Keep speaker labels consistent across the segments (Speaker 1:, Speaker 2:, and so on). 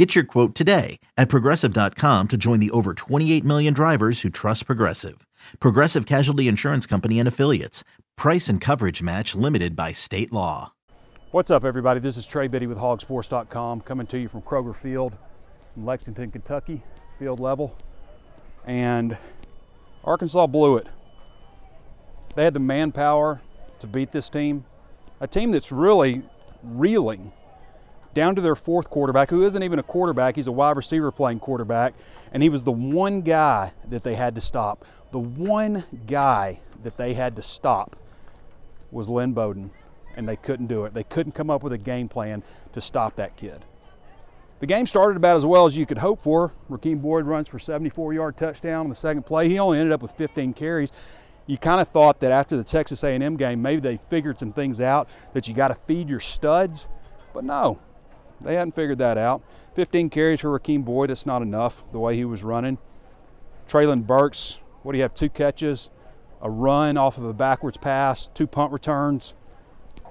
Speaker 1: Get your quote today at progressive.com to join the over 28 million drivers who trust Progressive. Progressive Casualty Insurance Company and Affiliates. Price and coverage match limited by state law.
Speaker 2: What's up, everybody? This is Trey Biddy with hogsports.com coming to you from Kroger Field in Lexington, Kentucky, field level. And Arkansas blew it. They had the manpower to beat this team, a team that's really reeling down to their fourth quarterback, who isn't even a quarterback, he's a wide receiver playing quarterback, and he was the one guy that they had to stop. The one guy that they had to stop was Lynn Bowden, and they couldn't do it. They couldn't come up with a game plan to stop that kid. The game started about as well as you could hope for. Rakeem Boyd runs for 74 yard touchdown on the second play. He only ended up with 15 carries. You kind of thought that after the Texas A&M game, maybe they figured some things out that you got to feed your studs, but no, they hadn't figured that out. 15 carries for Rakeem Boyd, that's not enough the way he was running. Treylon Burks, what do you have? Two catches, a run off of a backwards pass, two punt returns.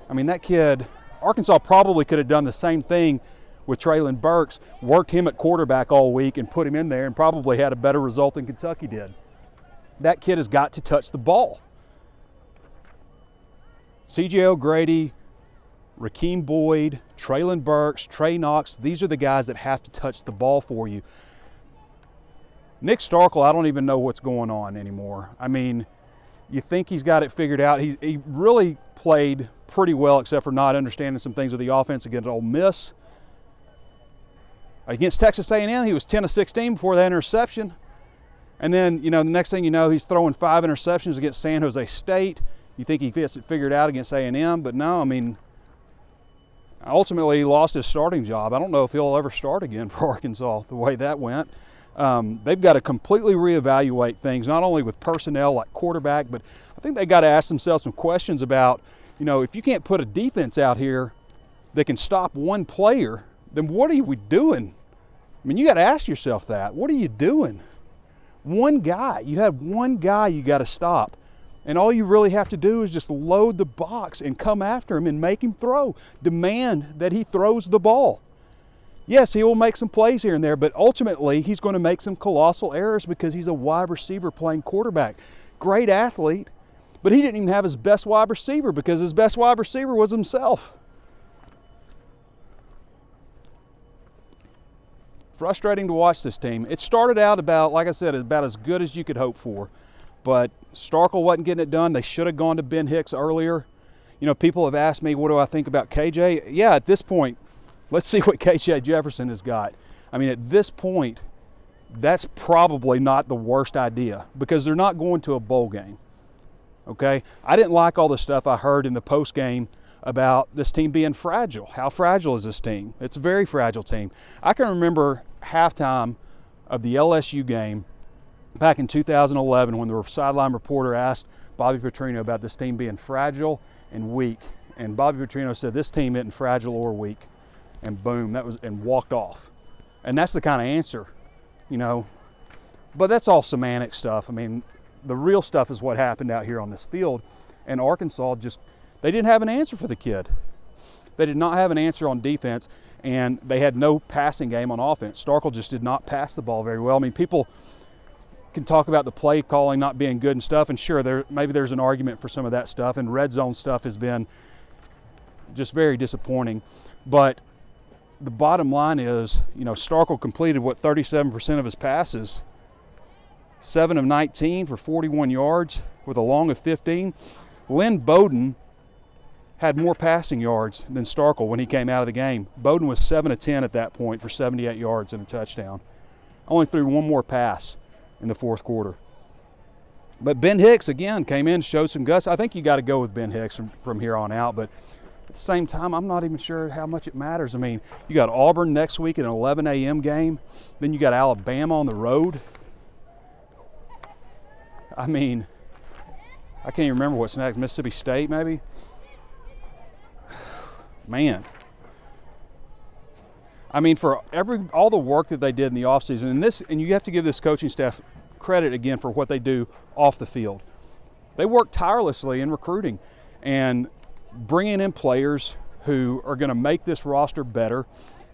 Speaker 2: I mean, that kid, Arkansas probably could have done the same thing with Treylon Burks, worked him at quarterback all week and put him in there and probably had a better result than Kentucky did. That kid has got to touch the ball. CJ O'Grady, Rakeem Boyd, Treylon Burks, Trey Knox, these are the guys that have to touch the ball for you. Nick Starkel, I don't even know what's going on anymore. I mean, you think he's got it figured out. He, he really played pretty well, except for not understanding some things with the offense against Ole Miss. Against Texas A&M, he was 10 of 16 before that interception. And then, you know, the next thing you know, he's throwing five interceptions against San Jose State. You think he gets it figured out against A&M, but no, I mean, ultimately he lost his starting job. I don't know if he'll ever start again for Arkansas the way that went. Um, they've got to completely reevaluate things, not only with personnel like quarterback, but I think they got to ask themselves some questions about, you know, if you can't put a defense out here that can stop one player, then what are we doing? I mean, you got to ask yourself that. What are you doing? One guy, you have one guy you got to stop. And all you really have to do is just load the box and come after him and make him throw. Demand that he throws the ball. Yes, he will make some plays here and there, but ultimately he's going to make some colossal errors because he's a wide receiver playing quarterback. Great athlete, but he didn't even have his best wide receiver because his best wide receiver was himself. Frustrating to watch this team. It started out about, like I said, about as good as you could hope for but Starkel wasn't getting it done. They should have gone to Ben Hicks earlier. You know, people have asked me, what do I think about KJ? Yeah, at this point, let's see what KJ Jefferson has got. I mean, at this point, that's probably not the worst idea because they're not going to a bowl game. Okay? I didn't like all the stuff I heard in the post game about this team being fragile. How fragile is this team? It's a very fragile team. I can remember halftime of the LSU game back in 2011 when the sideline reporter asked Bobby Petrino about this team being fragile and weak. And Bobby Petrino said, This team isn't fragile or weak. And boom, that was, and walked off. And that's the kind of answer, you know. But that's all semantic stuff. I mean, the real stuff is what happened out here on this field. And Arkansas just, they didn't have an answer for the kid. They did not have an answer on defense, and they had no passing game on offense. Starkel just did not pass the ball very well. I mean, people, can talk about the play calling not being good and stuff, and sure, there maybe there's an argument for some of that stuff. And red zone stuff has been just very disappointing. But the bottom line is, you know, Starkel completed what 37% of his passes, seven of 19 for 41 yards with a long of 15. Lynn Bowden had more passing yards than Starkel when he came out of the game. Bowden was 7 of 10 at that point for 78 yards and a touchdown. Only threw one more pass in the fourth quarter. But Ben Hicks, again, came in, showed some guts. I think you got to go with Ben Hicks from, from here on out. But at the same time, I'm not even sure how much it matters. I mean, you got Auburn next week at an 11 a.m. game, then you got Alabama on the road. I mean, I can't even remember what's next. Mississippi State, maybe. Man. I mean, for every all the work that they did in the offseason, and this, and you have to give this coaching staff credit again for what they do off the field. They work tirelessly in recruiting and bringing in players who are going to make this roster better.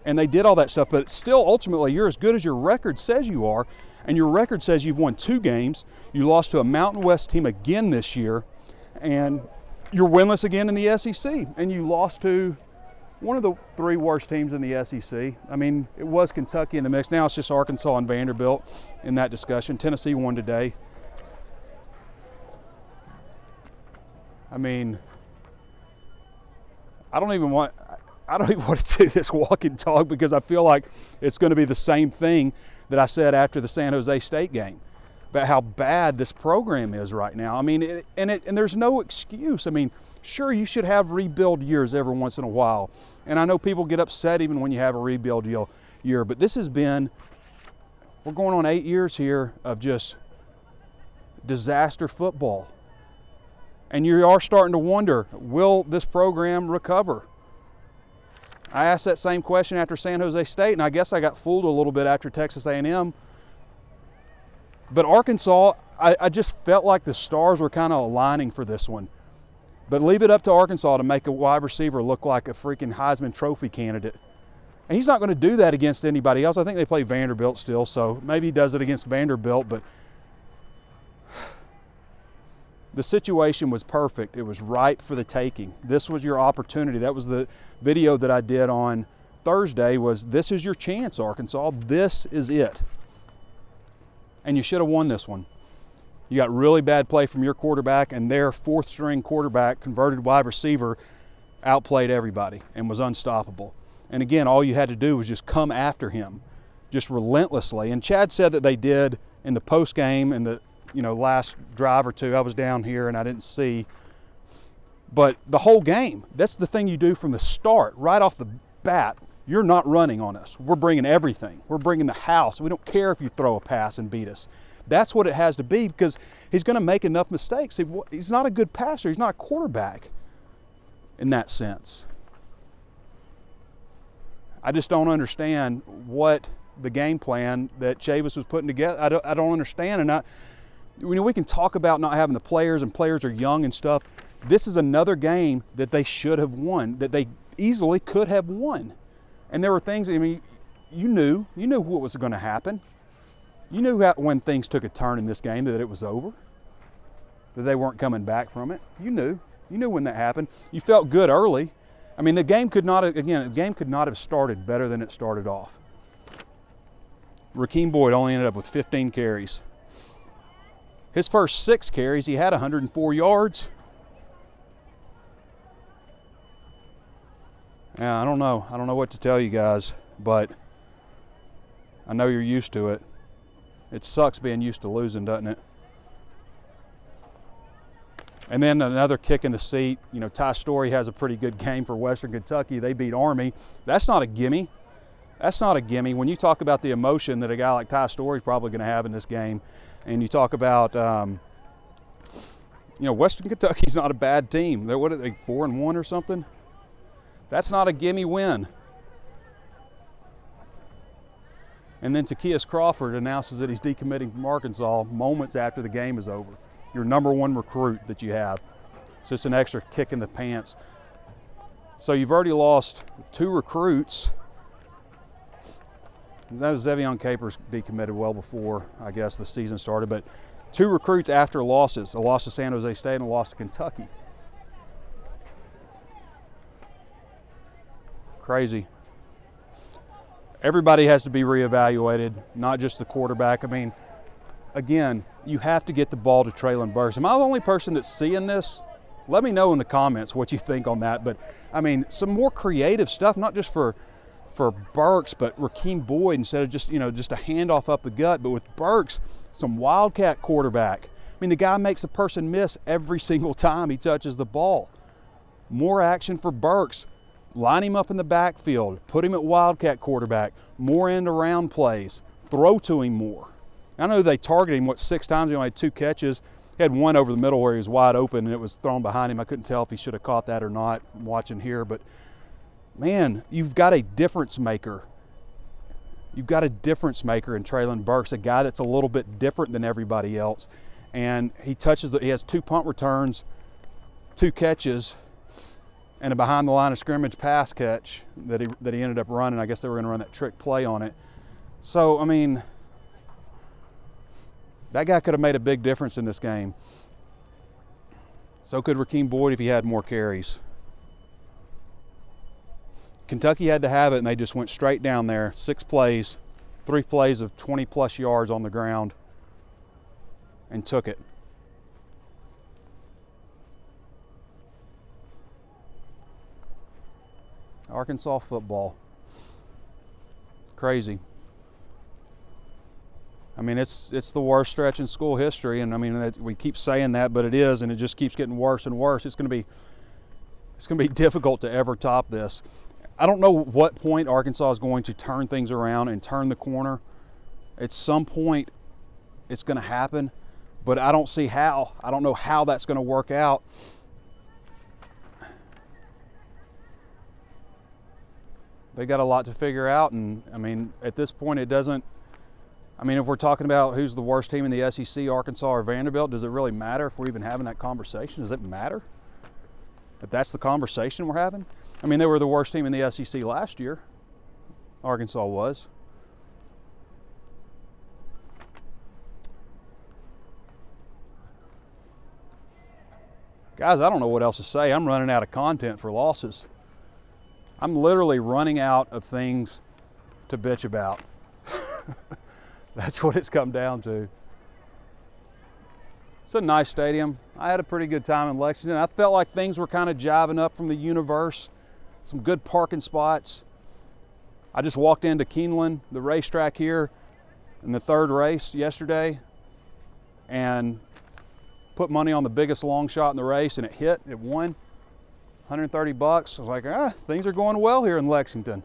Speaker 2: And they did all that stuff, but still, ultimately, you're as good as your record says you are. And your record says you've won two games. You lost to a Mountain West team again this year, and you're winless again in the SEC. And you lost to one of the three worst teams in the SEC. I mean, it was Kentucky in the mix. Now it's just Arkansas and Vanderbilt in that discussion. Tennessee won today. I mean, I don't even want I don't even want to do this walk and talk because I feel like it's going to be the same thing that I said after the San Jose State game about how bad this program is right now. I mean, it, and it, and there's no excuse. I mean, sure you should have rebuild years every once in a while, and I know people get upset even when you have a rebuild year, but this has been we're going on eight years here of just disaster football. And you are starting to wonder, will this program recover? I asked that same question after San Jose State, and I guess I got fooled a little bit after Texas A&M. But Arkansas, I, I just felt like the stars were kind of aligning for this one. But leave it up to Arkansas to make a wide receiver look like a freaking Heisman Trophy candidate. And he's not going to do that against anybody else. I think they play Vanderbilt still, so maybe he does it against Vanderbilt, but the situation was perfect. It was ripe for the taking. This was your opportunity. That was the video that I did on Thursday was this is your chance, Arkansas. This is it. And you should have won this one. You got really bad play from your quarterback, and their fourth string quarterback, converted wide receiver, outplayed everybody and was unstoppable. And again, all you had to do was just come after him, just relentlessly. And Chad said that they did in the post game and the you know, last drive or two, I was down here and I didn't see. But the whole game, that's the thing you do from the start, right off the bat. You're not running on us. We're bringing everything. We're bringing the house. We don't care if you throw a pass and beat us. That's what it has to be because he's going to make enough mistakes. He's not a good passer. He's not a quarterback in that sense. I just don't understand what the game plan that Chavis was putting together. I don't, I don't understand, and I, you know, we can talk about not having the players and players are young and stuff. This is another game that they should have won, that they easily could have won. And there were things, I mean, you knew, you knew what was going to happen. You knew how, when things took a turn in this game that it was over, that they weren't coming back from it. You knew. You knew when that happened. You felt good early. I mean, the game could not, have, again, the game could not have started better than it started off. Rakeem Boyd only ended up with 15 carries. His first six carries, he had 104 yards. Yeah, I don't know. I don't know what to tell you guys, but I know you're used to it. It sucks being used to losing, doesn't it? And then another kick in the seat. You know, Ty Storey has a pretty good game for Western Kentucky. They beat Army. That's not a gimme. That's not a gimme. When you talk about the emotion that a guy like Ty Storey is probably going to have in this game, and you talk about, um, you know, Western Kentucky's not a bad team. They're what are they, four and one or something? That's not a gimme win. And then Ty'Kieast Crawford announces that he's decommitting from Arkansas moments after the game is over. Your number one recruit that you have. It's just an extra kick in the pants. So you've already lost two recruits that was Zevion Capers decommitted well before, I guess, the season started. But two recruits after losses a loss to San Jose State and a loss to Kentucky. Crazy. Everybody has to be reevaluated, not just the quarterback. I mean, again, you have to get the ball to Treylon Burks. Am I the only person that's seeing this? Let me know in the comments what you think on that. But I mean, some more creative stuff, not just for for Burks, but Rakeem Boyd instead of just you know just a handoff up the gut, but with Burks, some wildcat quarterback. I mean, the guy makes a person miss every single time he touches the ball. More action for Burks. Line him up in the backfield. Put him at wildcat quarterback. More end around plays. Throw to him more. I know they targeted him what six times. He only had two catches. He had one over the middle where he was wide open and it was thrown behind him. I couldn't tell if he should have caught that or not watching here, but man, you've got a difference maker. You've got a difference maker in Treylon Burks, a guy that's a little bit different than everybody else. And he touches the, he has two punt returns, two catches, and a behind the line of scrimmage pass catch that he that he ended up running. I guess they were going to run that trick play on it. So I mean, that guy could have made a big difference in this game. So could Rakeem Boyd if he had more carries. Kentucky had to have it, and they just went straight down there. Six plays, three plays of 20 plus yards on the ground, and took it. Arkansas football. Crazy. I mean, it's it's the worst stretch in school history, and I mean we keep saying that, but it is, and it just keeps getting worse and worse. It's going to be it's going to be difficult to ever top this. I don't know what point Arkansas is going to turn things around and turn the corner. At some point, it's going to happen, but I don't see how. I don't know how that's going to work out. They got a lot to figure out, and I mean, at this point, it doesn't I mean, if we're talking about who's the worst team in the SEC, Arkansas or Vanderbilt, does it really matter if we're even having that conversation? Does it matter? If that's the conversation we're having? I mean, they were the worst team in the SEC last year. Arkansas was. Guys, I don't know what else to say. I'm running out of content for losses. I'm literally running out of things to bitch about. That's what it's come down to. It's a nice stadium. I had a pretty good time in Lexington. I felt like things were kind of jiving up from the universe. Some good parking spots. I just walked into Keeneland, the racetrack here, in the third race yesterday, and put money on the biggest long shot in the race, and it hit. It won 130 bucks. I was like, ah, things are going well here in Lexington.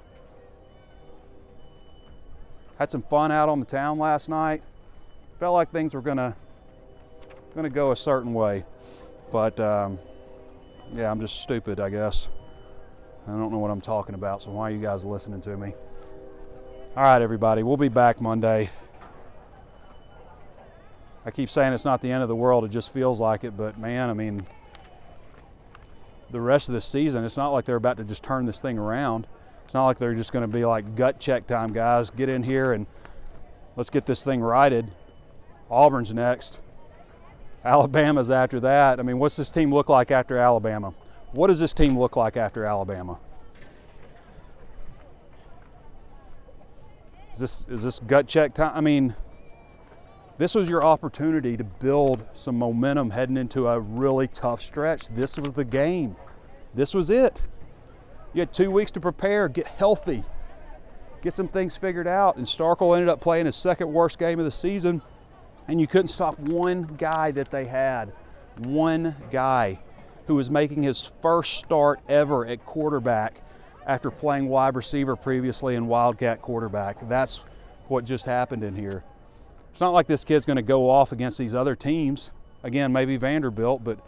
Speaker 2: Had some fun out on the town last night. Felt like things were gonna gonna go a certain way, but um, yeah, I'm just stupid, I guess. I don't know what I'm talking about, so why are you guys listening to me? All right, everybody, we'll be back Monday. I keep saying it's not the end of the world, it just feels like it, but man, I mean, the rest of the season, it's not like they're about to just turn this thing around. It's not like they're just going to be like gut check time, guys. Get in here and let's get this thing righted. Auburn's next. Alabama's after that. I mean, what's this team look like after Alabama? What does this team look like after Alabama? Is this is this gut check time? I mean, this was your opportunity to build some momentum heading into a really tough stretch. This was the game. This was it. You had two weeks to prepare, get healthy, get some things figured out. And Starkel ended up playing his second worst game of the season, and you couldn't stop one guy that they had. One guy who was making his first start ever at quarterback after playing wide receiver previously and Wildcat quarterback. That's what just happened in here. It's not like this kid's going to go off against these other teams. Again, maybe Vanderbilt, but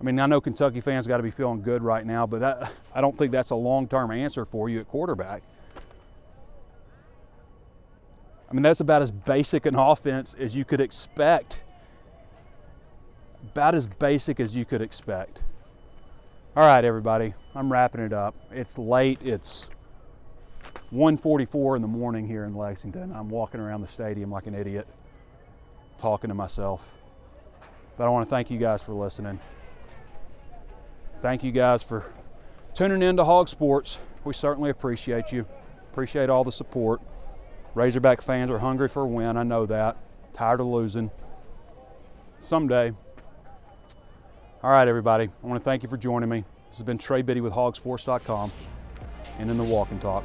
Speaker 2: I mean, I know Kentucky fans got to be feeling good right now, but I don't think that's a long term answer for you at quarterback. I mean, that's about as basic an offense as you could expect. About as basic as you could expect. All right, everybody, I'm wrapping it up. It's late. It's 1:44 in the morning here in Lexington. I'm walking around the stadium like an idiot, talking to myself. But I want to thank you guys for listening thank you guys for tuning in to Hog Sports. We certainly appreciate you. Appreciate all the support. Razorback fans are hungry for a win. I know that. Tired of losing. Someday. All right, everybody. I want to thank you for joining me. This has been Trey Biddy with hogsports.com and in the walk and talk.